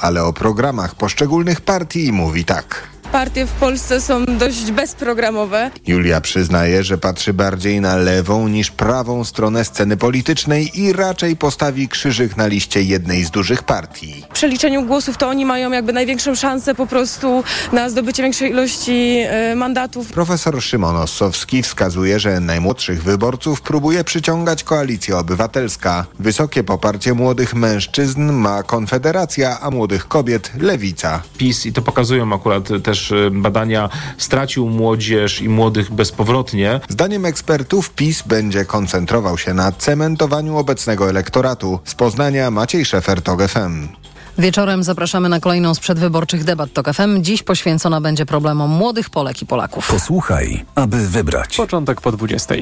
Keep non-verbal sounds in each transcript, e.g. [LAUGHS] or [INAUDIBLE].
ale o programach poszczególnych partii mówi tak partie w Polsce są dość bezprogramowe. Julia przyznaje, że patrzy bardziej na lewą niż prawą stronę sceny politycznej i raczej postawi krzyżyk na liście jednej z dużych partii. W przeliczeniu głosów to oni mają jakby największą szansę po prostu na zdobycie większej ilości y, mandatów. Profesor Szymon Ossowski wskazuje, że najmłodszych wyborców próbuje przyciągać Koalicja Obywatelska. Wysokie poparcie młodych mężczyzn ma Konfederacja, a młodych kobiet Lewica. PiS i to pokazują akurat też Y, badania stracił młodzież i młodych bezpowrotnie. Zdaniem ekspertów PiS będzie koncentrował się na cementowaniu obecnego elektoratu. Z Poznania Maciej Szefer, TOG FM. Wieczorem zapraszamy na kolejną z przedwyborczych debat TOK FM. Dziś poświęcona będzie problemom młodych Polek i Polaków. Posłuchaj, aby wybrać. Początek po 20.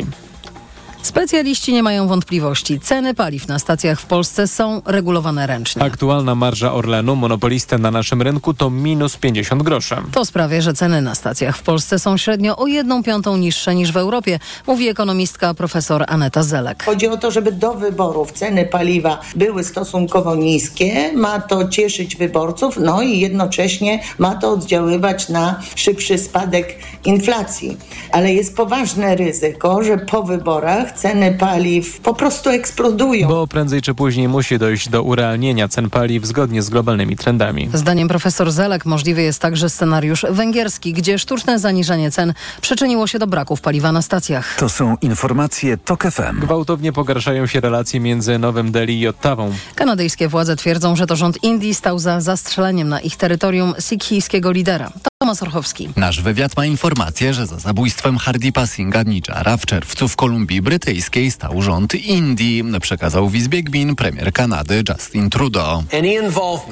Specjaliści nie mają wątpliwości. Ceny paliw na stacjach w Polsce są regulowane ręcznie. Aktualna marża Orlenu, monopolistę na naszym rynku, to minus 50 groszy. To sprawia, że ceny na stacjach w Polsce są średnio o jedną piątą niższe niż w Europie, mówi ekonomistka profesor Aneta Zelek. Chodzi o to, żeby do wyborów ceny paliwa były stosunkowo niskie. Ma to cieszyć wyborców, no i jednocześnie ma to oddziaływać na szybszy spadek inflacji. Ale jest poważne ryzyko, że po wyborach ceny paliw po prostu eksplodują. Bo prędzej czy później musi dojść do urealnienia cen paliw zgodnie z globalnymi trendami. Zdaniem profesor Zelek możliwy jest także scenariusz węgierski, gdzie sztuczne zaniżanie cen przyczyniło się do braków paliwa na stacjach. To są informacje TOK FM. Gwałtownie pogarszają się relacje między Nowym Delhi i Ottawą. Kanadyjskie władze twierdzą, że to rząd Indii stał za zastrzeleniem na ich terytorium sikhijskiego lidera. Tomasz Orchowski. Nasz wywiad ma informację, że za zabójstwem Hardipa Singha Nijara w czerwcu w Kolumbii Brytyjskiej stał rząd Indii, przekazał w Izbie Gmin premier Kanady Justin Trudeau.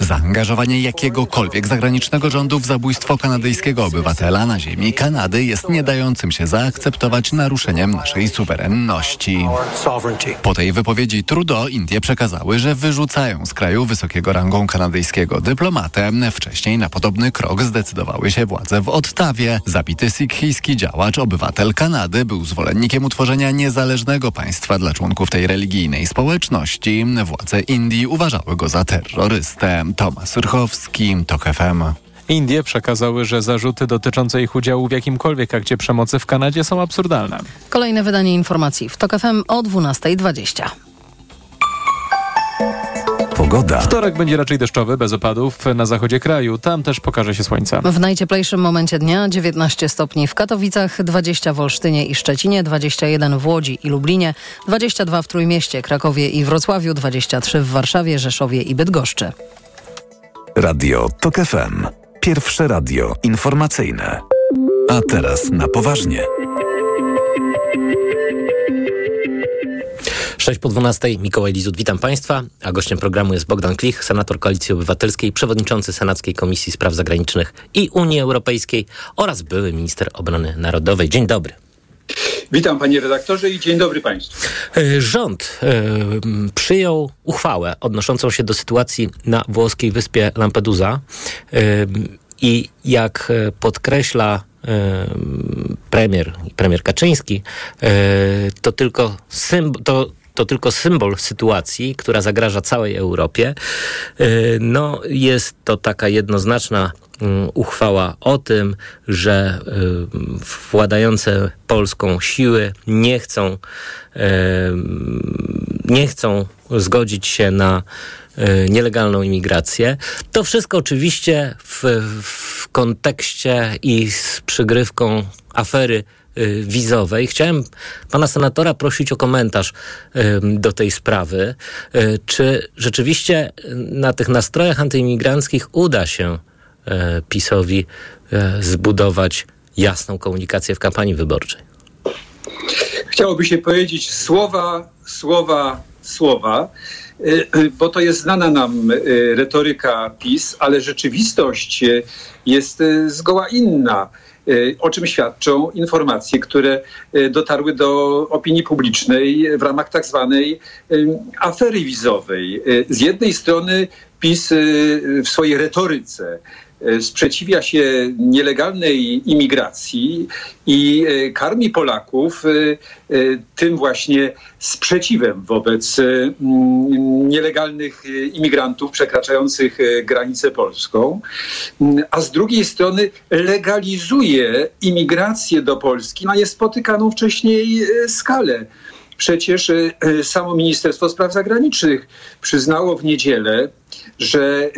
Zaangażowanie jakiegokolwiek zagranicznego rządu w zabójstwo kanadyjskiego obywatela na ziemi Kanady jest nie dającym się zaakceptować naruszeniem naszej suwerenności. Po tej wypowiedzi Trudeau Indie przekazały, że wyrzucają z kraju wysokiego rangą kanadyjskiego dyplomatę. Wcześniej na podobny krok zdecydowały się władze w Ottawie. Zabity sikhijski działacz, obywatel Kanady, był zwolennikiem utworzenia niezależnego państwa dla członków tej religijnej społeczności. Władze Indii uważały go za terrorystę. Tomasz Urchowski, TOK FM. Indie przekazały, że zarzuty dotyczące ich udziału w jakimkolwiek akcie przemocy w Kanadzie są absurdalne. Kolejne wydanie informacji w TOK FM o 12.20. Pogoda. Wtorek będzie raczej deszczowy, bez opadów na zachodzie kraju. Tam też pokaże się słońce. W najcieplejszym momencie dnia 19 stopni w Katowicach, 20 w Olsztynie i Szczecinie, 21 w Łodzi i Lublinie, 22 w Trójmieście, Krakowie i Wrocławiu, 23 w Warszawie, Rzeszowie i Bydgoszczy. Radio TOK FM. Pierwsze radio informacyjne. A teraz na poważnie. 6 po 12. Mikołaj Lizut, witam Państwa. A gościem programu jest Bogdan Klich, senator Koalicji Obywatelskiej, przewodniczący Senackiej Komisji Spraw Zagranicznych i Unii Europejskiej oraz były minister obrony narodowej. Dzień dobry. Witam panie redaktorze i dzień dobry państwu. E, rząd e, przyjął uchwałę odnoszącą się do sytuacji na włoskiej wyspie Lampedusa e, i jak podkreśla premier, premier Kaczyński, to tylko symbol, to to tylko symbol sytuacji, która zagraża całej Europie. No, jest to taka jednoznaczna mm, uchwała o tym, że władające Polską siły nie chcą, nie chcą zgodzić się na nielegalną imigrację. To wszystko oczywiście w, w kontekście i z przygrywką afery wizowej. Chciałem pana senatora prosić o komentarz do tej sprawy. Czy rzeczywiście na tych nastrojach antyimigranckich uda się PiSowi zbudować jasną komunikację w kampanii wyborczej? Chciałoby się powiedzieć słowa, słowa, słowa, bo to jest znana nam retoryka PiS, ale rzeczywistość jest zgoła inna o czym świadczą informacje, które dotarły do opinii publicznej w ramach tak zwanej afery wizowej. Z jednej strony PiS w swojej retoryce sprzeciwia się nielegalnej imigracji i karmi Polaków tym właśnie sprzeciwem wobec nielegalnych imigrantów przekraczających granicę polską, a z drugiej strony legalizuje imigrację do Polski na niespotykaną wcześniej skalę. Przecież e, e, samo Ministerstwo Spraw Zagranicznych przyznało w niedzielę, że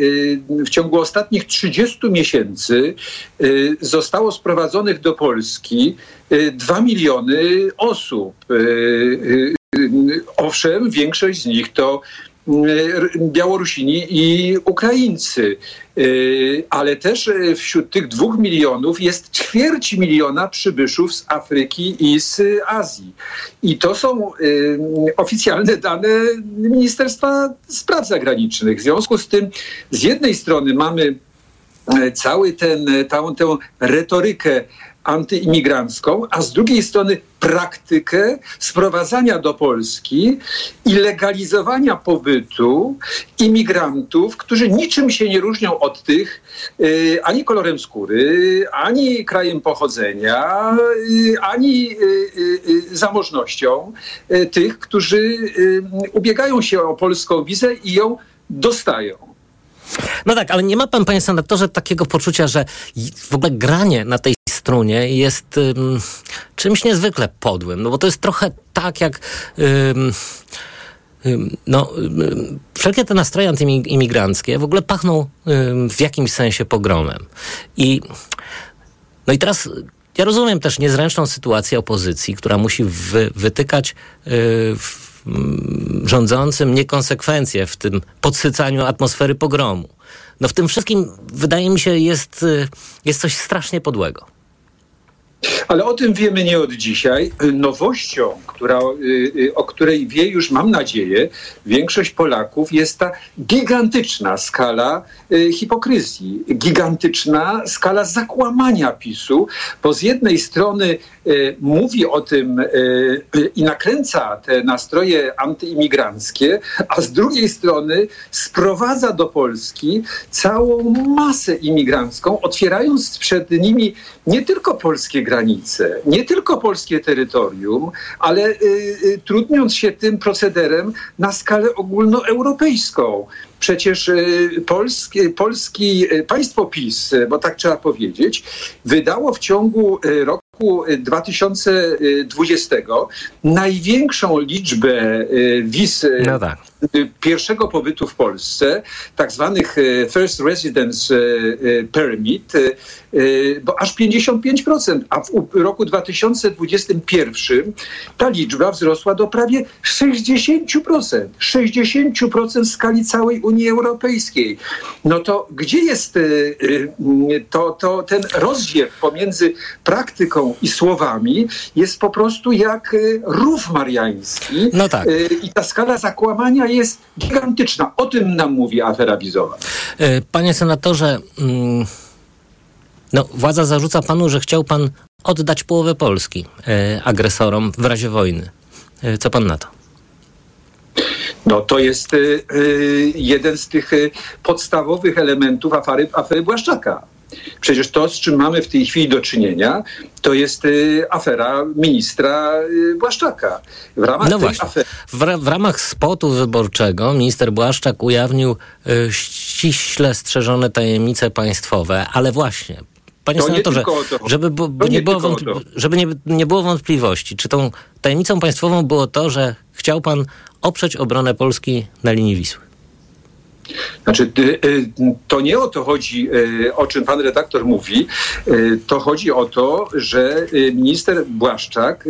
e, w ciągu ostatnich 30 miesięcy zostało sprowadzonych do Polski 2 miliony osób. Owszem, większość z nich to Białorusini i Ukraińcy. Y, ale też y, wśród tych dwóch milionów jest ćwierć miliona przybyszów z Afryki i z Azji. I to są y, oficjalne dane Ministerstwa Spraw Zagranicznych. W związku z tym, z jednej strony mamy cały ten, tę, tę retorykę antyimigrancką, a z drugiej strony praktykę sprowadzania do Polski i legalizowania pobytu imigrantów, którzy niczym się nie różnią od tych y, ani kolorem skóry, ani krajem pochodzenia, y, ani y, zamożnością tych, którzy ubiegają się o polską wizę i ją dostają. No tak, ale nie ma pan, panie senatorze, takiego poczucia, że w ogóle granie na tej strunie jest um, czymś niezwykle podłym, no bo to jest trochę tak jak... Um, no, wszelkie te nastroje antyimigranckie w ogóle pachną w jakimś sensie pogromem. I, no i teraz ja rozumiem też niezręczną sytuację opozycji, która musi wy, wytykać y, rządzącym niekonsekwencje w tym podsycaniu atmosfery pogromu. No w tym wszystkim wydaje mi się jest, y, jest coś strasznie podłego. Ale o tym wiemy nie od dzisiaj. Nowością, która, y, y, o której wie już, mam nadzieję, większość Polaków, jest ta gigantyczna skala y, hipokryzji, gigantyczna skala zakłamania PiSu, bo z jednej strony mówi o tym i nakręca te nastroje antyimigranckie, a z drugiej strony sprowadza do Polski całą masę imigrancką, otwierając przed nimi nie tylko polskie granice, nie tylko polskie terytorium, ale y, y, trudniąc się tym procederem na skalę ogólnoeuropejską. Przecież y, polski, polski y, państwo PiS, bo tak trzeba powiedzieć, wydało w ciągu roku 2020 największą liczbę wiz no tak. Pierwszego pobytu w Polsce, tak zwanych First Residence Permit, bo aż 55%, a w roku 2021 ta liczba wzrosła do prawie 60%. 60% skali całej Unii Europejskiej. No to gdzie jest y, y, to, to ten rozdziew pomiędzy praktyką i słowami jest po prostu jak y, rów mariański. No tak. I ta skala zakłamania jest gigantyczna. O tym nam mówi afera wizowa. Panie senatorze, mm, no, władza zarzuca panu, że chciał pan oddać połowę Polski e, agresorom w razie wojny. E, co pan na to? No to jest jeden z tych podstawowych elementów afery, afery Błaszczaka. Przecież to, z czym mamy w tej chwili do czynienia, to jest afera ministra Błaszczaka. W ramach no właśnie. Afery... W, w, ramach spotu wyborczego minister Błaszczak ujawnił y, ściśle strzeżone tajemnice państwowe, ale właśnie Panie to senatorze, żeby, bo, bo nie, nie, było żeby nie, nie było wątpliwości, czy tą tajemnicą państwową było to, że chciał pan oprzeć obronę Polski na linii Wisły? Znaczy, y, y, to nie o to chodzi, y, o czym pan redaktor mówi. To chodzi o to, że minister Błaszczak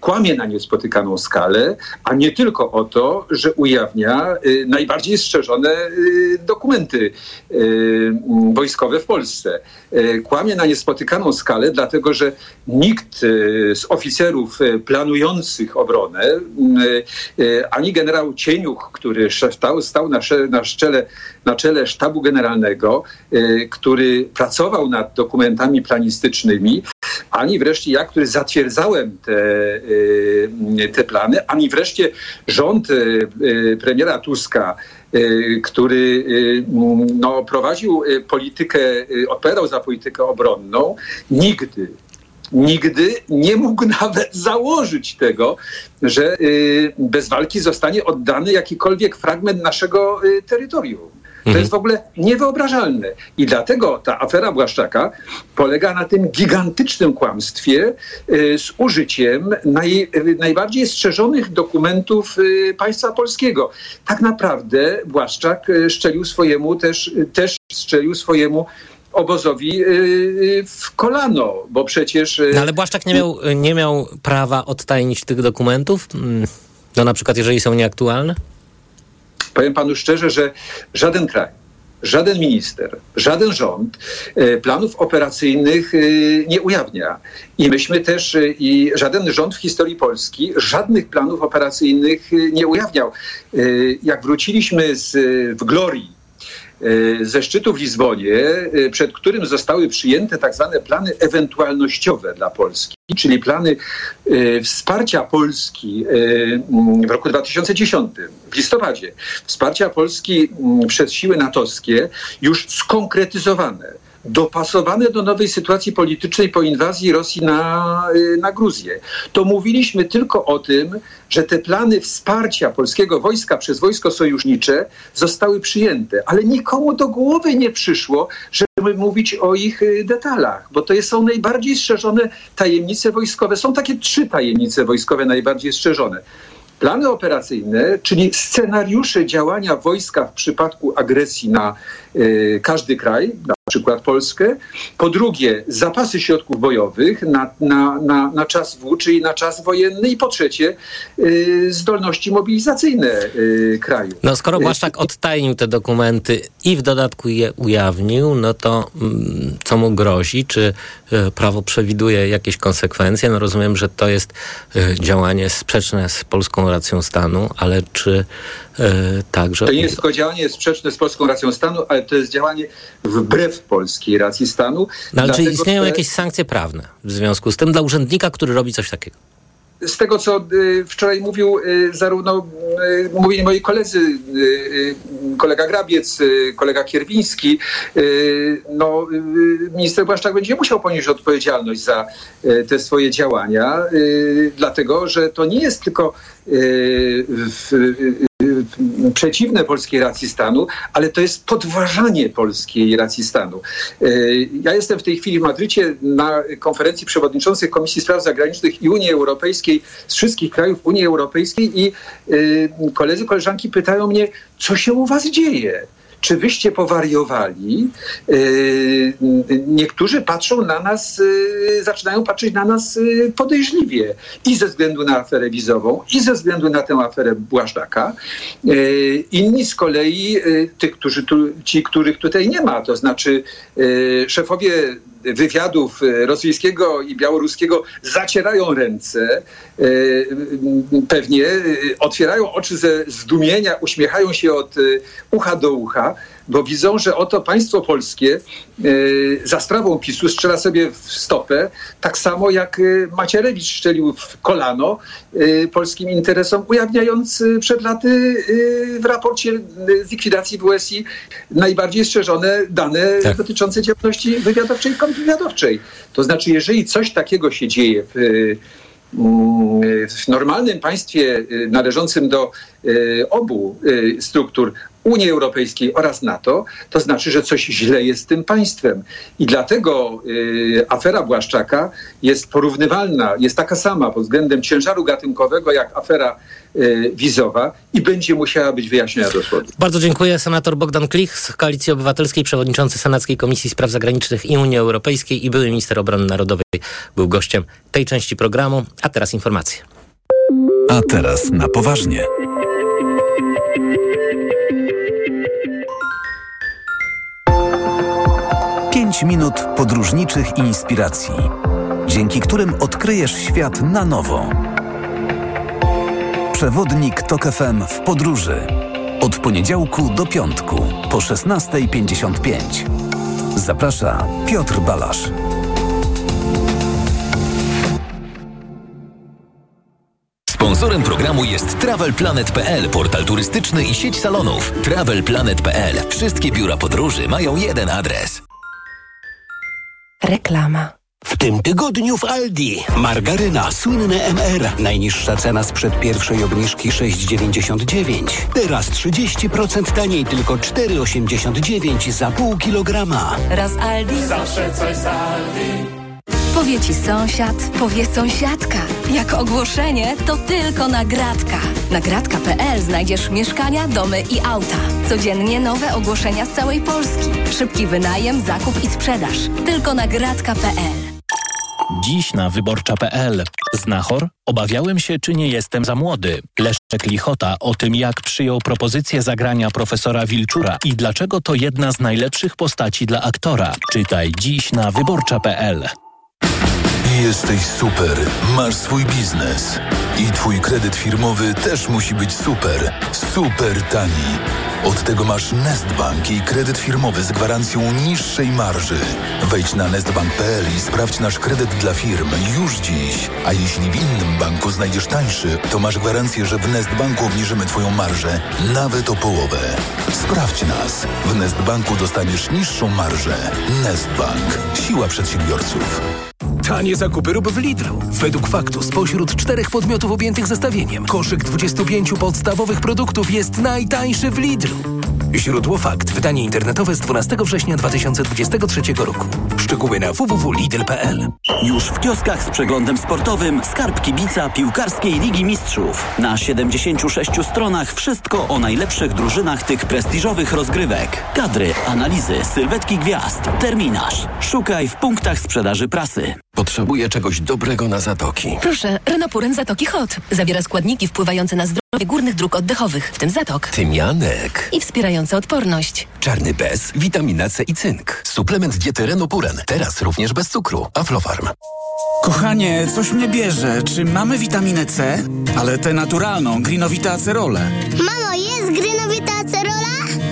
kłamie na niespotykaną skalę, a nie tylko o to, że ujawnia najbardziej strzeżone dokumenty wojskowe w Polsce. Kłamie na niespotykaną skalę, dlatego że nikt z oficerów planujących obronę, ani generał Cieniuch, który stał, stał na, na, szczele, na czele sztabu generalnego, y, który pracował nad dokumentami planistycznymi, ani wreszcie ja, który zatwierdzałem te, y, te plany, ani wreszcie rząd y, premiera Tuska który no, prowadził politykę, odpowiadał za politykę obronną, nigdy nigdy nie mógł [LAUGHS] nawet założyć tego, że bez walki zostanie oddany jakikolwiek fragment naszego terytorium. To jest w ogóle niewyobrażalne. I dlatego ta afera Błaszczaka polega na tym gigantycznym kłamstwie y, z użyciem naj, najbardziej strzeżonych dokumentów y, państwa polskiego. Tak naprawdę Błaszczak y, szczelił swojemu też, też strzelił swojemu obozowi w kolano, bo przecież... No ale Błaszczak nie miał, nie miał prawa odtajnić tych dokumentów? Mm, no na przykład, jeżeli są nieaktualne? Powiem panu szczerze, że żaden kraj, żaden minister, żaden rząd planów operacyjnych nie ujawnia. I myśmy też, i żaden rząd w historii Polski żadnych planów operacyjnych nie ujawniał. Jak wróciliśmy z, w Glorii ze szczytu w Lizbonie, przed którym zostały przyjęte tak zwane plany ewentualnościowe dla Polski, czyli plany e, wsparcia Polski e, w roku 2010, w listopadzie, wsparcia Polski przez siły natowskie już skonkretyzowane dopasowane do nowej sytuacji politycznej po inwazji Rosji na, y, na Gruzję. To mówiliśmy tylko o tym, że te plany wsparcia polskiego wojska przez wojsko sojusznicze zostały przyjęte, ale nikomu do głowy nie przyszło, żeby mówić o ich y, detalach, bo to są najbardziej strzeżone tajemnice wojskowe. Są takie trzy tajemnice wojskowe najbardziej strzeżone. Plany operacyjne, czyli scenariusze działania wojska w przypadku agresji na y, każdy kraj, przykład Polskę. Po drugie, zapasy środków bojowych na, na, na, na czas W, czyli na czas wojenny. I po trzecie, y, zdolności mobilizacyjne y, kraju. No skoro Błaszczak odtajnił te dokumenty i w dodatku je ujawnił, no to mm, co mu grozi? Czy y, prawo przewiduje jakieś konsekwencje? No rozumiem, że to jest y, działanie sprzeczne z polską racją stanu, ale czy także... To nie jest tylko działanie sprzeczne z polską racją stanu, ale to jest działanie wbrew polskiej racji stanu. No, ale czy istnieją jakieś sankcje prawne w związku z tym dla urzędnika, który robi coś takiego? z tego, co y, wczoraj mówił y, zarówno y, mówili moi koledzy, kolega Grabiec, kolega Kierwiński, no, minister Błaszczak będzie musiał ponieść odpowiedzialność za te swoje działania, dlatego że to nie jest tylko przeciwne polskiej racji stanu, ale to jest podważanie polskiej racji stanu. E, ja jestem w tej chwili w Madrycie na konferencji przewodniczących Komisji Spraw Zagranicznych i Unii Europejskiej z wszystkich krajów Unii Europejskiej i koledzy, koleżanki pytają mnie, co się u was dzieje? Czy wyście powariowali? Yy, niektórzy patrzą na nas, yy, zaczynają patrzeć na nas podejrzliwie i ze względu na aferę wizową, i ze względu na tę aferę Błażdaka. Inni z kolei, tych, ci, których tutaj nie ma, to znaczy szefowie wywiadów e, rosyjskiego i białoruskiego zacierają ręce, e, pewnie e, otwierają oczy ze zdumienia, uśmiechają się od ucha do ucha, bo widzą, że oto państwo polskie za sprawą PiSu strzela sobie w stopę, tak samo jak Macierewicz strzelił w kolano polskim interesom, ujawniając przed laty w raporcie z likwidacji WSI najbardziej strzeżone dane tak. dotyczące działalności wywiadowczej kontrwywiadowczej. To znaczy, jeżeli coś takiego się dzieje w, mm, w normalnym państwie należącym do obu struktur Unii Europejskiej oraz NATO, to znaczy, że coś źle jest z tym państwem. I dlatego y, afera Błaszczaka jest porównywalna, jest taka sama pod względem ciężaru gatunkowego jak afera y, wizowa i będzie musiała być wyjaśniona dosłownie. Bardzo dziękuję. Senator Bogdan Klich z Koalicji Obywatelskiej, przewodniczący Senackiej Komisji Spraw Zagranicznych i Unii Europejskiej i były minister obrony narodowej był gościem tej części programu. A teraz informacje. A teraz na poważnie. 5 minut podróżniczych inspiracji, dzięki którym odkryjesz świat na nowo. Przewodnik Tok FM w podróży. Od poniedziałku do piątku po 16.55. Zaprasza Piotr Balasz. Sponsorem programu jest TravelPlanet.pl, portal turystyczny i sieć salonów. TravelPlanet.pl. Wszystkie biura podróży mają jeden adres. Reklama. W tym tygodniu w Aldi. Margaryna słynne MR. Najniższa cena sprzed pierwszej obniżki 6,99. Teraz 30% taniej, tylko 4,89 za pół kilograma. Raz Aldi. Zawsze coś z Aldi. Powie ci sąsiad, powie sąsiadka. Jak ogłoszenie, to tylko nagradka. Nagradka.pl znajdziesz mieszkania, domy i auta. Codziennie nowe ogłoszenia z całej Polski. Szybki wynajem, zakup i sprzedaż. Tylko nagradka.pl. Dziś na wyborcza.pl. Znachor? Obawiałem się, czy nie jestem za młody. Leszczek Lichota o tym, jak przyjął propozycję zagrania profesora Wilczura i dlaczego to jedna z najlepszych postaci dla aktora. Czytaj dziś na wyborcza.pl. Jesteś super, masz swój biznes. I twój kredyt firmowy też musi być super, super tani. Od tego masz Nestbank i kredyt firmowy z gwarancją niższej marży. Wejdź na nestbank.pl i sprawdź nasz kredyt dla firm już dziś. A jeśli w innym banku znajdziesz tańszy, to masz gwarancję, że w Nestbanku obniżymy twoją marżę nawet o połowę. Sprawdź nas. W Nestbanku dostaniesz niższą marżę. Nestbank. Siła przedsiębiorców. Tanie zakupy rób w Lidlu. Według faktu spośród czterech podmiotów objętych zestawieniem koszyk 25 podstawowych produktów jest najtańszy w Lidlu. Źródło fakt. Wydanie internetowe z 12 września 2023 roku. Szczegóły na www.lidl.pl Już w kioskach z przeglądem sportowym Skarb Kibica Piłkarskiej Ligi Mistrzów. Na 76 stronach wszystko o najlepszych drużynach tych prestiżowych rozgrywek. Kadry, analizy, sylwetki gwiazd, terminarz. Szukaj w punktach sprzedaży prasy. Potrzebuję czegoś dobrego na zatoki. Proszę, Renopuren Zatoki Hot. Zawiera składniki wpływające na zdrowie górnych dróg oddechowych, w tym zatok. Tymianek. I wspierające odporność. Czarny bez, witamina C i cynk. Suplement diety Renopuren. Teraz również bez cukru. Aflofarm. Kochanie, coś mnie bierze. Czy mamy witaminę C? Ale tę naturalną, Greenowita Acerole. Mamo, jest Acerola?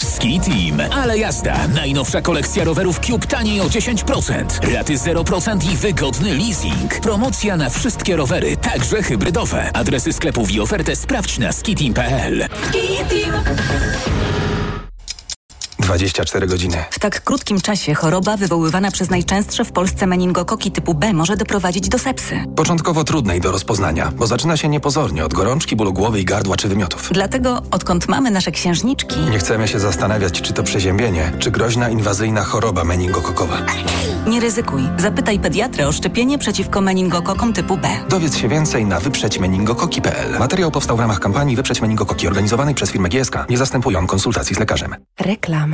Ski Team, ale jazda. Najnowsza kolekcja rowerów Cube taniej o 10%. Raty 0% i wygodny leasing. Promocja na wszystkie rowery, także hybrydowe. Adresy sklepów i ofertę sprawdź na skiteam.pl. Ski Team. 24 godziny. W tak krótkim czasie choroba wywoływana przez najczęstsze w Polsce meningokoki typu B może doprowadzić do sepsy. Początkowo trudnej do rozpoznania, bo zaczyna się niepozornie od gorączki, bólu głowy i gardła czy wymiotów. Dlatego, odkąd mamy nasze księżniczki... Nie chcemy się zastanawiać, czy to przeziębienie, czy groźna inwazyjna choroba meningokokowa. Nie ryzykuj. Zapytaj pediatrę o szczepienie przeciwko meningokokom typu B. Dowiedz się więcej na wyprzedźmeningokoki.pl. Materiał powstał w ramach kampanii Wyprzeć Meningokoki organizowanej przez firmę GSK. Nie zastępują konsultacji z lekarzem. Reklama.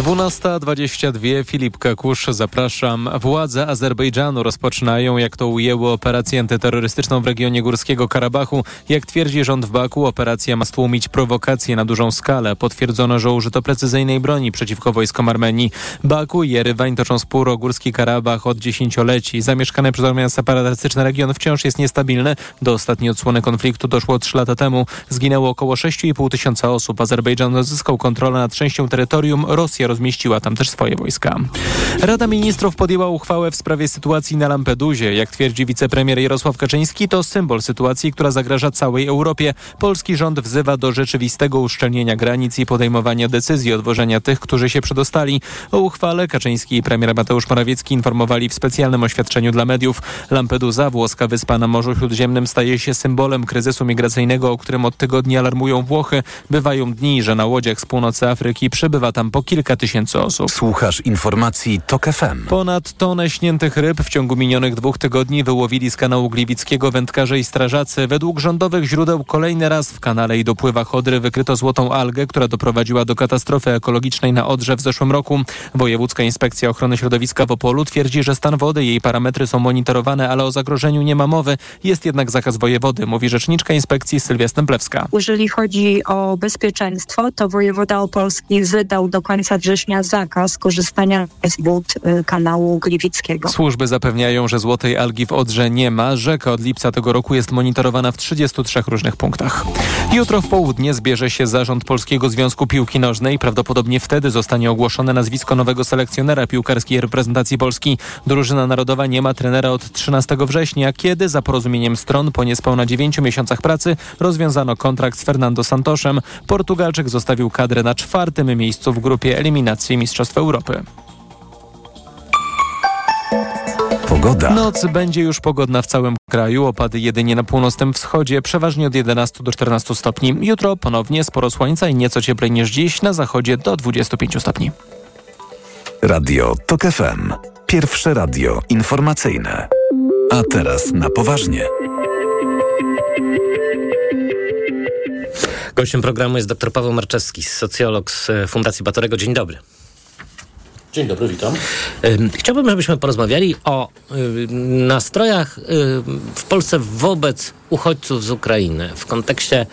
12.22 Filip Kakusz, zapraszam. Władze Azerbejdżanu rozpoczynają, jak to ujęło, operację antyterrorystyczną w regionie Górskiego Karabachu. Jak twierdzi rząd w Baku, operacja ma stłumić prowokacje na dużą skalę. Potwierdzono, że użyto precyzyjnej broni przeciwko wojskom Armenii. Baku i Jerywań toczą spór o Górski Karabach od dziesięcioleci. Zamieszkany przez Armię separatystyczny region wciąż jest niestabilny. Do ostatniej odsłony konfliktu doszło trzy lata temu. Zginęło około 6,5 tysiąca osób. Azerbejdżan zyskał kontrolę nad częścią terytorium. Rosja rozmieściła tam też swoje wojska. Rada Ministrów podjęła uchwałę w sprawie sytuacji na Lampedusie. Jak twierdzi wicepremier Jarosław Kaczyński, to symbol sytuacji, która zagraża całej Europie. Polski rząd wzywa do rzeczywistego uszczelnienia granic i podejmowania decyzji odwożenia tych, którzy się przedostali. O uchwale Kaczyński i premier Mateusz Morawiecki informowali w specjalnym oświadczeniu dla mediów. Lampedusa, włoska wyspa na Morzu Śródziemnym, staje się symbolem kryzysu migracyjnego, o którym od tygodni alarmują Włochy. Bywają dni, że na łodziach z północy Afryki przybywa tam po kilka tysięcy osób. Słuchasz informacji TOK FM. Ponad tonę śniętych ryb w ciągu minionych dwóch tygodni wyłowili z kanału Gliwickiego wędkarze i strażacy. Według rządowych źródeł kolejny raz w kanale i dopływach Odry wykryto złotą algę, która doprowadziła do katastrofy ekologicznej na Odrze w zeszłym roku. Wojewódzka Inspekcja Ochrony Środowiska w Opolu twierdzi, że stan wody i jej parametry są monitorowane, ale o zagrożeniu nie ma mowy. Jest jednak zakaz wojewody, mówi rzeczniczka inspekcji Sylwia Stemplewska. Jeżeli chodzi o bezpieczeństwo, to wojewoda opolski wydał do końca września zakaz korzystania z wód y, kanału Gliwickiego. Służby zapewniają, że złotej algi w Odrze nie ma. Rzeka od lipca tego roku jest monitorowana w 33 różnych punktach. Jutro w południe zbierze się zarząd Polskiego Związku Piłki Nożnej. Prawdopodobnie wtedy zostanie ogłoszone nazwisko nowego selekcjonera piłkarskiej reprezentacji Polski. Drużyna narodowa nie ma trenera od 13 września, kiedy za porozumieniem stron po niespełna 9 miesiącach pracy rozwiązano kontrakt z Fernando Santoszem. Portugalczyk zostawił kadrę na czwartym miejscu w grupie eliminacji Mistrzostw Europy. Pogoda. Noc będzie już pogodna w całym kraju. Opady jedynie na północnym wschodzie, przeważnie od 11 do 14 stopni. Jutro ponownie sporo słońca i nieco cieplej niż dziś, na zachodzie do 25 stopni. Radio TOK FM. Pierwsze radio informacyjne. A teraz na poważnie. Gościem programu jest dr Paweł Marczewski, socjolog z e, Fundacji Batorego. Dzień dobry. Dzień dobry, witam. Chciałbym, żebyśmy porozmawiali o nastrojach w Polsce wobec uchodźców z Ukrainy w kontekście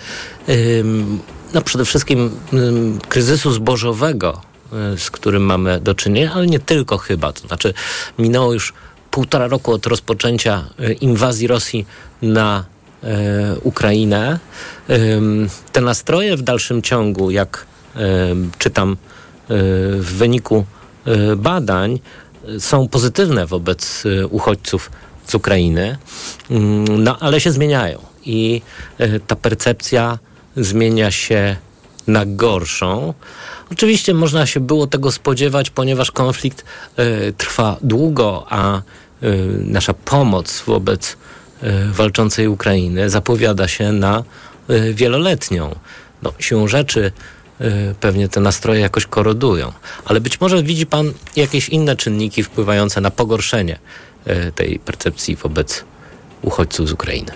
no przede wszystkim kryzysu zbożowego, z którym mamy do czynienia, ale nie tylko chyba. To znaczy minęło już półtora roku od rozpoczęcia inwazji Rosji na Ukrainę. Te nastroje w dalszym ciągu, jak czytam w wyniku badań są pozytywne wobec uchodźców z Ukrainy, mm, no ale się zmieniają i ta percepcja zmienia się na gorszą. Oczywiście można się było tego spodziewać, ponieważ konflikt trwa długo, a nasza pomoc wobec walczącej Ukrainy zapowiada się na wieloletnią. No, siłą rzeczy pewnie te nastroje jakoś korodują. Ale być może widzi Pan jakieś inne czynniki wpływające na pogorszenie tej percepcji wobec uchodźców z Ukrainy.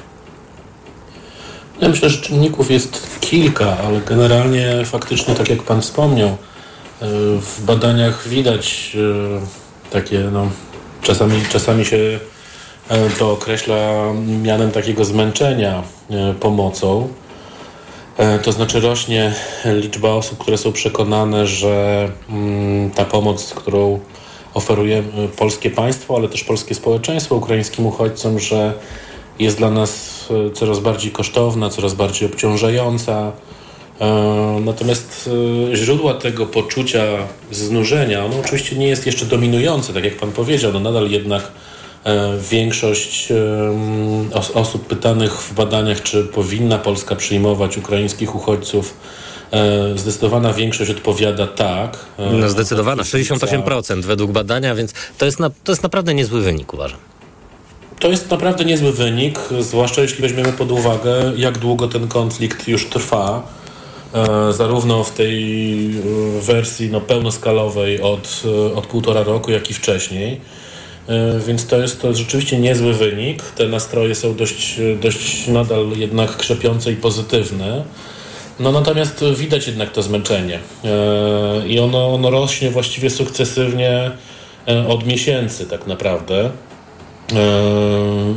Ja myślę, że czynników jest kilka, ale generalnie faktycznie, tak jak Pan wspomniał, w badaniach widać takie, no, czasami, czasami się to określa mianem takiego zmęczenia pomocą. To znaczy rośnie liczba osób, które są przekonane, że ta pomoc, którą oferuje polskie państwo, ale też polskie społeczeństwo ukraińskim uchodźcom, że jest dla nas coraz bardziej kosztowna, coraz bardziej obciążająca. Natomiast źródła tego poczucia znużenia, ono oczywiście nie jest jeszcze dominujące, tak jak Pan powiedział, no nadal jednak Większość osób pytanych w badaniach, czy powinna Polska przyjmować ukraińskich uchodźców, zdecydowana większość odpowiada tak. No zdecydowana, 68% według badania, więc to jest, na, to jest naprawdę niezły wynik, uważam. To jest naprawdę niezły wynik, zwłaszcza jeśli weźmiemy pod uwagę, jak długo ten konflikt już trwa. Zarówno w tej wersji no, pełnoskalowej od, od półtora roku, jak i wcześniej. Więc to jest to rzeczywiście niezły wynik. Te nastroje są dość, dość nadal jednak krzepiące i pozytywne. No natomiast widać jednak to zmęczenie i ono, ono rośnie właściwie sukcesywnie od miesięcy tak naprawdę.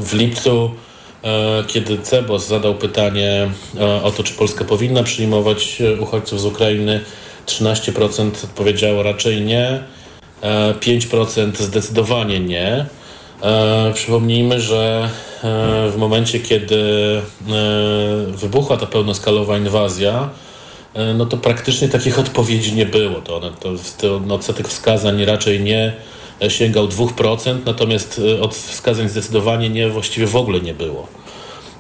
W lipcu, kiedy Cebos zadał pytanie o to, czy Polska powinna przyjmować uchodźców z Ukrainy, 13% odpowiedziało raczej nie. 5% zdecydowanie nie. Przypomnijmy, że w momencie, kiedy wybuchła ta pełnoskalowa inwazja, e, no to praktycznie takich odpowiedzi nie było. To, one, to, to odsetek wskazań raczej nie sięgał 2%, natomiast od wskazań zdecydowanie nie, właściwie w ogóle nie było.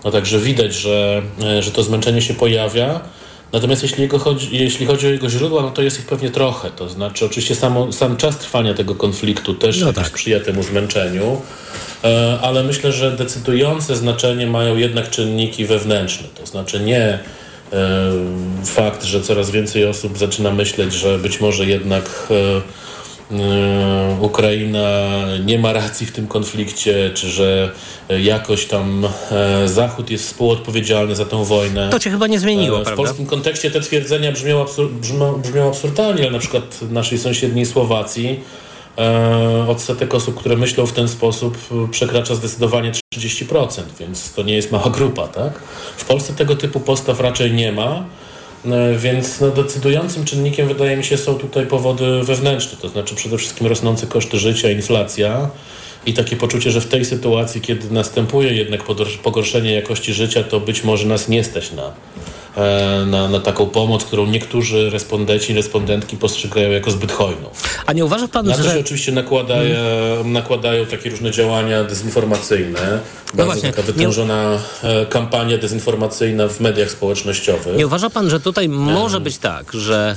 No także widać, że, że to zmęczenie się pojawia. Natomiast jeśli, chodzi, jeśli chodzi o jego źródła, no to jest ich pewnie trochę. To znaczy, oczywiście samo, sam czas trwania tego konfliktu też no tak. sprzyja temu zmęczeniu, e, ale myślę, że decydujące znaczenie mają jednak czynniki wewnętrzne. To znaczy nie e, fakt, że coraz więcej osób zaczyna myśleć, że być może jednak E, Ukraina nie ma racji w tym konflikcie, czy że jakoś tam e, Zachód jest współodpowiedzialny za tę wojnę. To cię chyba nie zmieniło, e, W prawda? polskim kontekście te twierdzenia brzmią, absur brzmią, brzmią absurdalnie, ale na przykład w naszej sąsiedniej Słowacji odsetek osób, które myślą w ten sposób przekracza zdecydowanie 30%, więc to nie jest mała grupa, tak? W Polsce tego typu postaw raczej nie ma. E, więc no, decydującym czynnikiem wydaje mi się są tutaj powody wewnętrzne, to znaczy przede wszystkim rosnące koszty życia, inflacja i takie poczucie, że w tej sytuacji, kiedy następuje jednak pogorszenie jakości życia, to być może nas nie stać na na, na taką pomoc, którą niektórzy respondenci, respondentki postrzegają jako zbyt hojną. A nie uważa pan, na że... to się oczywiście nakłada, hmm. nakładają takie różne działania dezinformacyjne. No Bardzo taka wytężona nie... kampania dezinformacyjna w mediach społecznościowych. Nie uważa pan, że tutaj może być tak, że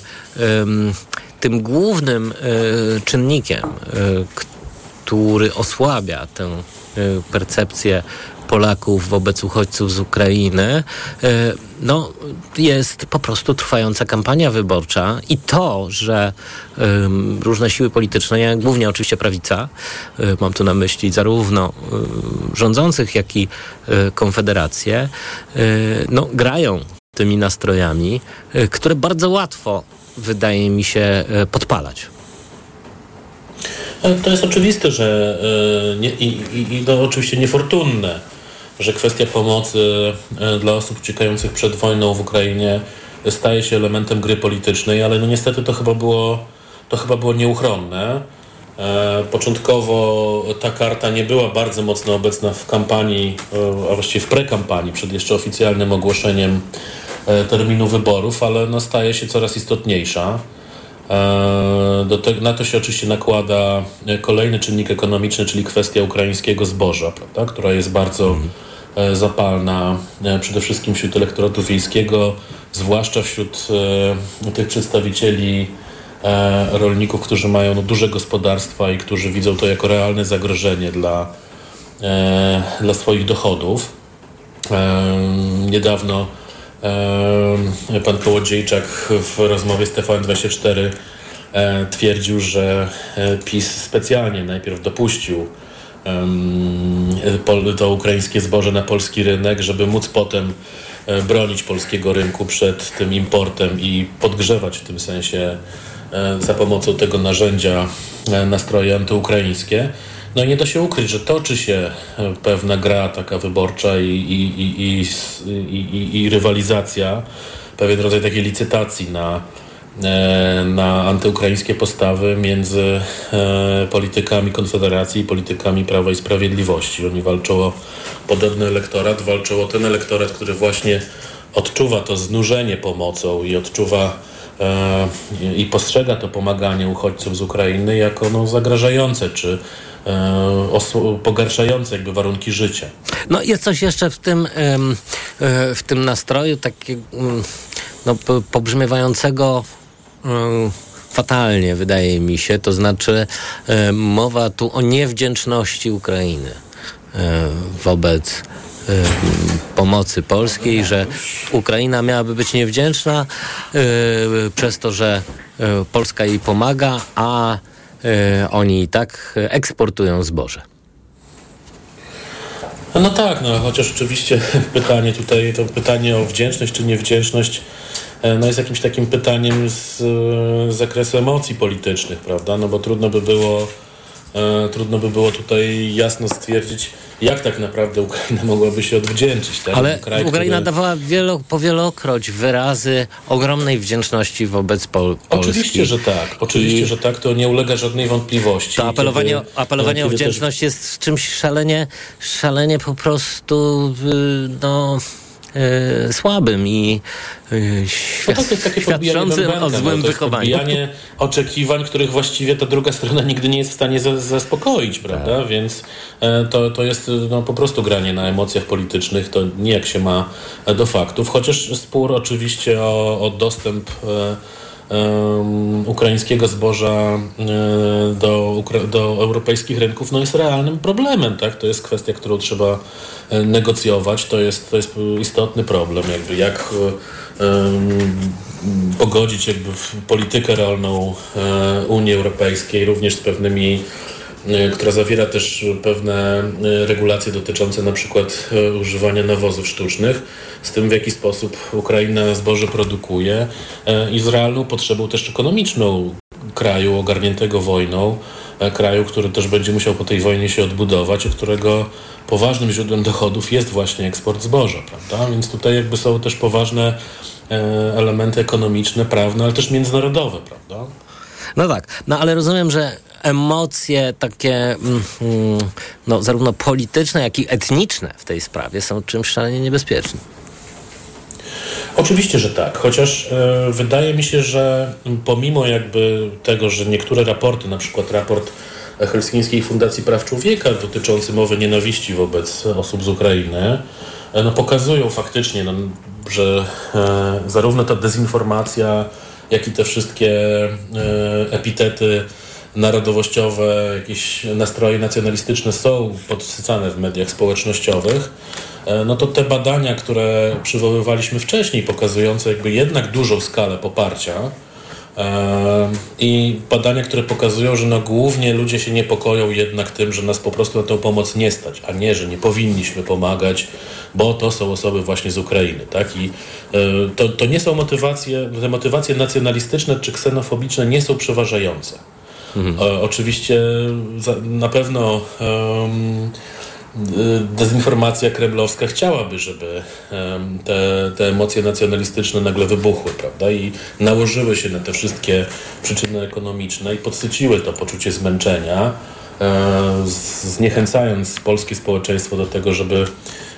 tym głównym y, czynnikiem, y, który osłabia tę y, percepcję Polaków wobec uchodźców z Ukrainy, e, no, jest po prostu trwająca kampania wyborcza i to, że różne siły polityczne, głównie oczywiście prawica, um, mam tu na myśli zarówno um, rządzących, jak i Konfederację, no, grają tymi nastrojami, które bardzo łatwo wydaje mi się podpalać. To jest oczywiste, że nie, i, i, oczywiście niefortunne, że kwestia pomocy e, dla osób uciekających przed wojną w Ukrainie staje się elementem gry politycznej, ale no niestety to chyba było, to chyba było nieuchronne. E, początkowo ta karta nie była bardzo mocno obecna w kampanii, e, a właściwie w prekampanii, przed jeszcze oficjalnym ogłoszeniem terminu wyborów, ale no staje się coraz istotniejsza. Do te, na to się oczywiście nakłada kolejny czynnik ekonomiczny, czyli kwestia ukraińskiego zboża, prawda, która jest bardzo. E, zapalna e, przede wszystkim wśród elektoratu wiejskiego, zwłaszcza wśród e, tych przedstawicieli rolników, którzy mają no, duże gospodarstwa i którzy widzą to jako realne zagrożenie dla, dla swoich dochodów. Niedawno pan Kołodziejczak w rozmowie z TVN24 twierdził, że PiS specjalnie najpierw dopuścił to ukraińskie zboże na polski rynek, żeby móc potem e, bronić polskiego rynku przed tym importem i podgrzewać w tym sensie e, za pomocą tego narzędzia e, nastroje antyukraińskie. No nie da się ukryć, że toczy się pewna gra taka wyborcza i, i, i, i, i rywalizacja, pewien rodzaj takiej licytacji na E, na antyukraińskie postawy między e, politykami Konfederacji i politykami Prawa i Sprawiedliwości. Oni walczą o podobny elektorat, walczą o ten elektorat, który właśnie odczuwa to znużenie pomocą i odczuwa e, i postrzega to pomaganie uchodźcom z Ukrainy jako no, zagrażające czy pogarszające jakby warunki życia. No jest coś jeszcze w tym, w tym nastroju takiego mm, no, pobrzmiewającego E, fatalnie, wydaje mi się. To znaczy, e, mowa tu o niewdzięczności Ukrainy e, wobec pomocy polskiej, że Ukraina miałaby być niewdzięczna przez to, że Polska jej pomaga, a oni i tak eksportują zboże. No tak, no chociaż oczywiście [LAUGHS] pytanie tutaj, to pytanie o wdzięczność czy niewdzięczność E, no jest jakimś takim pytaniem z, z zakresu emocji politycznych, prawda? No bo trudno by było e, trudno by było tutaj jasno stwierdzić, jak tak naprawdę Ukraina mogłaby się odwdzięczyć. Tak? Ale Kraj, Ukraina który... dawała wielo, powielokroć wyrazy ogromnej wdzięczności wobec Pol Polski. Oczywiście, że tak. Oczywiście, I... że tak. To nie ulega żadnej wątpliwości. To apelowanie, kiedy, apelowanie kiedy o wdzięczność też... jest czymś szalenie, szalenie po prostu y, no e, słabym i e, No tak, to jest takie świadczącym o no, złym jest wychowaniu. oczekiwań, których właściwie ta druga strona nigdy nie jest w stanie za, zaspokoić, prawda? Tak. Więc e, to, to jest no, po prostu granie na emocjach politycznych, to nie jak się ma e, do faktów, chociaż spór oczywiście o, o dostęp e, ukraińskiego zboża e, do, do europejskich rynków no jest realnym problemem. Tak? To jest kwestia, którą trzeba e, negocjować. To jest, to jest istotny problem. Jakby jak e, pogodzić jakby politykę rolną Unii Europejskiej również z pewnymi która zawiera też pewne e, regulacje dotyczące na przykład e, używania nawozów sztucznych, z tym w jaki sposób Ukraina zboże produkuje e, i z realną potrzebą też ekonomiczną kraju ogarniętego wojną, e, kraju, który też będzie musiał po tej wojnie się odbudować, a którego poważnym źródłem dochodów jest właśnie eksport zboża, prawda? Więc tutaj jakby są też poważne e, elementy ekonomiczne, prawne, ale też międzynarodowe, prawda? No tak, no ale rozumiem, że emocje takie mm, mm, no, zarówno polityczne, jak i etniczne w tej sprawie są czymś szalenie niebezpiecznym. Oczywiście, że tak, chociaż e, wydaje mi się, że pomimo jakby tego, że niektóre raporty, na przykład raport Helsińskiej Fundacji Praw Człowieka dotyczący mowy nienawiści wobec osób z Ukrainy, e, no, pokazują faktycznie, no, że e, zarówno ta dezinformacja, jak i te wszystkie e, epitety narodowościowe, jakieś nastroje nacjonalistyczne są podsycane w mediach społecznościowych, e, no to te badania, które przywoływaliśmy wcześniej, pokazujące jakby jednak dużą skalę poparcia e, i badania, które pokazują, że no głównie ludzie się niepokoją jednak tym, że nas po prostu na tę pomoc nie stać, a nie, że nie powinniśmy pomagać, bo to są osoby właśnie z Ukrainy, tak? I e, to, to nie są motywacje, te motywacje nacjonalistyczne czy ksenofobiczne nie są przeważające. E, oczywiście za, na pewno y, dezinformacja kremlowska chciałaby, żeby te, te emocje nacjonalistyczne nagle wybuchły, prawda? I nałożyły się na te wszystkie przyczyny ekonomiczne i podsyciły to poczucie zmęczenia, e, zniechęcając polskie społeczeństwo do tego, żeby,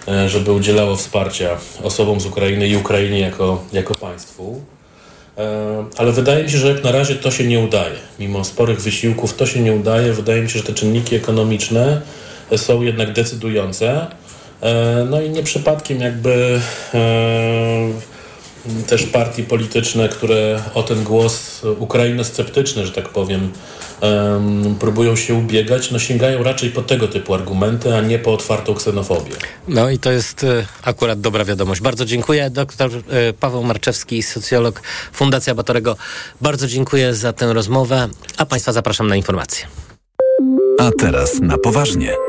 e, żeby udzielało wsparcia osobom z Ukrainy i Ukrainie jako, jako państwu. E, Ale wydaje mi się, że jak na razie to się nie udaje. Mimo sporych wysiłków to się nie udaje. Wydaje mi się, że te czynniki ekonomiczne są jednak decydujące. E, No i nie przypadkiem jakby e, też partie polityczne, które o ten głos ukrainosceptyczny, że tak powiem, em, próbują się ubiegać, no sięgają raczej po tego typu argumenty, a nie po otwartą ksenofobię. No i to jest e, akurat dobra wiadomość. Bardzo dziękuję. Doktor e, Paweł Marczewski, socjolog Fundacja Batorego. Bardzo dziękuję za tę rozmowę, a Państwa zapraszam na informacje. A teraz na poważnie.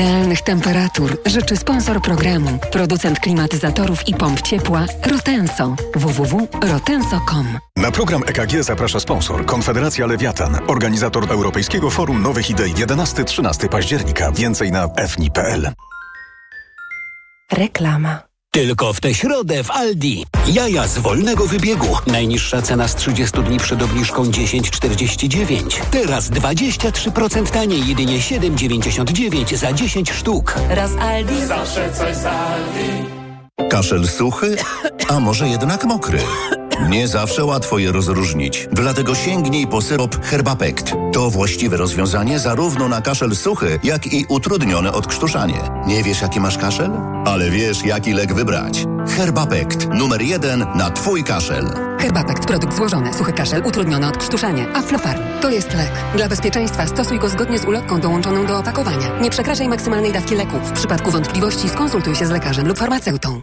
Idealnych temperatur życzy sponsor programu, producent klimatyzatorów i pomp ciepła Rotenso www.rotenso.com. Na program EKG zaprasza sponsor Konfederacja Lewiatan, organizator Europejskiego Forum Nowych Idei 11-13 października. Więcej na fni.pl. Reklama. Tylko w tę środę w Aldi. Jaja z wolnego wybiegu. Najniższa cena z 30 dni przed obniżką 10,49. Teraz 23% taniej, jedynie 7,99 za 10 sztuk. Raz Aldi. Zawsze coś z Aldi. Kaszel suchy, a może jednak mokry? Nie zawsze łatwo je rozróżnić, dlatego sięgnij po syrop Herbapekt. To właściwe rozwiązanie zarówno na kaszel suchy, jak i utrudnione odkrztuszanie. Nie wiesz, jaki masz kaszel? Ale wiesz, jaki lek wybrać. Herbapekt, numer jeden na Twój kaszel. Herbapekt, produkt złożony, suchy kaszel, utrudnione odkrztuszanie. Aflofarm. To jest lek. Dla bezpieczeństwa stosuj go zgodnie z ulotką dołączoną do opakowania. Nie przekraczaj maksymalnej dawki leku. W przypadku wątpliwości skonsultuj się z lekarzem lub farmaceutą.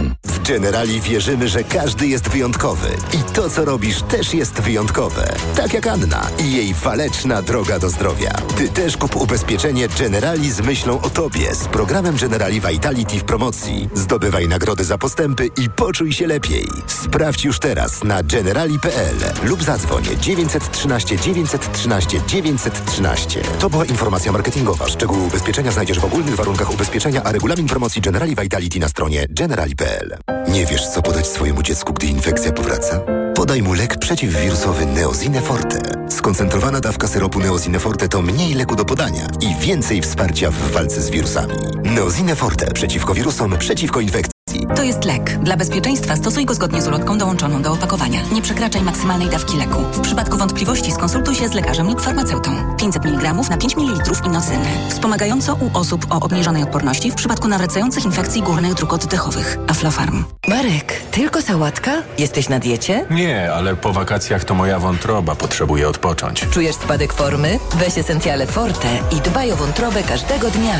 W Generali wierzymy, że każdy jest wyjątkowy. I to, co robisz, też jest wyjątkowe. Tak jak Anna i jej waleczna droga do zdrowia. Ty też kup ubezpieczenie Generali z myślą o Tobie z programem Generali Vitality w promocji. Zdobywaj nagrody za postępy i poczuj się lepiej. Sprawdź już teraz na generali.pl lub zadzwoń 913 913 913. To była informacja marketingowa. Szczegóły ubezpieczenia znajdziesz w ogólnych warunkach ubezpieczenia, a regulamin promocji Generali Vitality na stronie generali.pl. Nie wiesz, co podać swojemu dziecku, gdy infekcja powraca? Podaj mu lek przeciwwirusowy Neozine Forte. Skoncentrowana dawka syropu Neozine Forte to mniej leku do podania i więcej wsparcia w walce z wirusami. Neozine Forte przeciwko wirusom, przeciwko infekcji. To jest lek. Dla bezpieczeństwa stosuj go zgodnie z ulotką dołączoną do opakowania. Nie przekraczaj maksymalnej dawki leku. W przypadku wątpliwości skonsultuj się z lekarzem lub farmaceutą. 500 mg na 5 ml inocyny. Wspomagająco u osób o obniżonej odporności w przypadku nawracających infekcji górnych dróg oddechowych. Aflofarm. Marek, tylko sałatka? Jesteś na diecie? Nie, ale po wakacjach to moja wątroba potrzebuje odpocząć. Czujesz spadek formy? Weź Essentiale Forte i dbaj o wątrobę każdego dnia.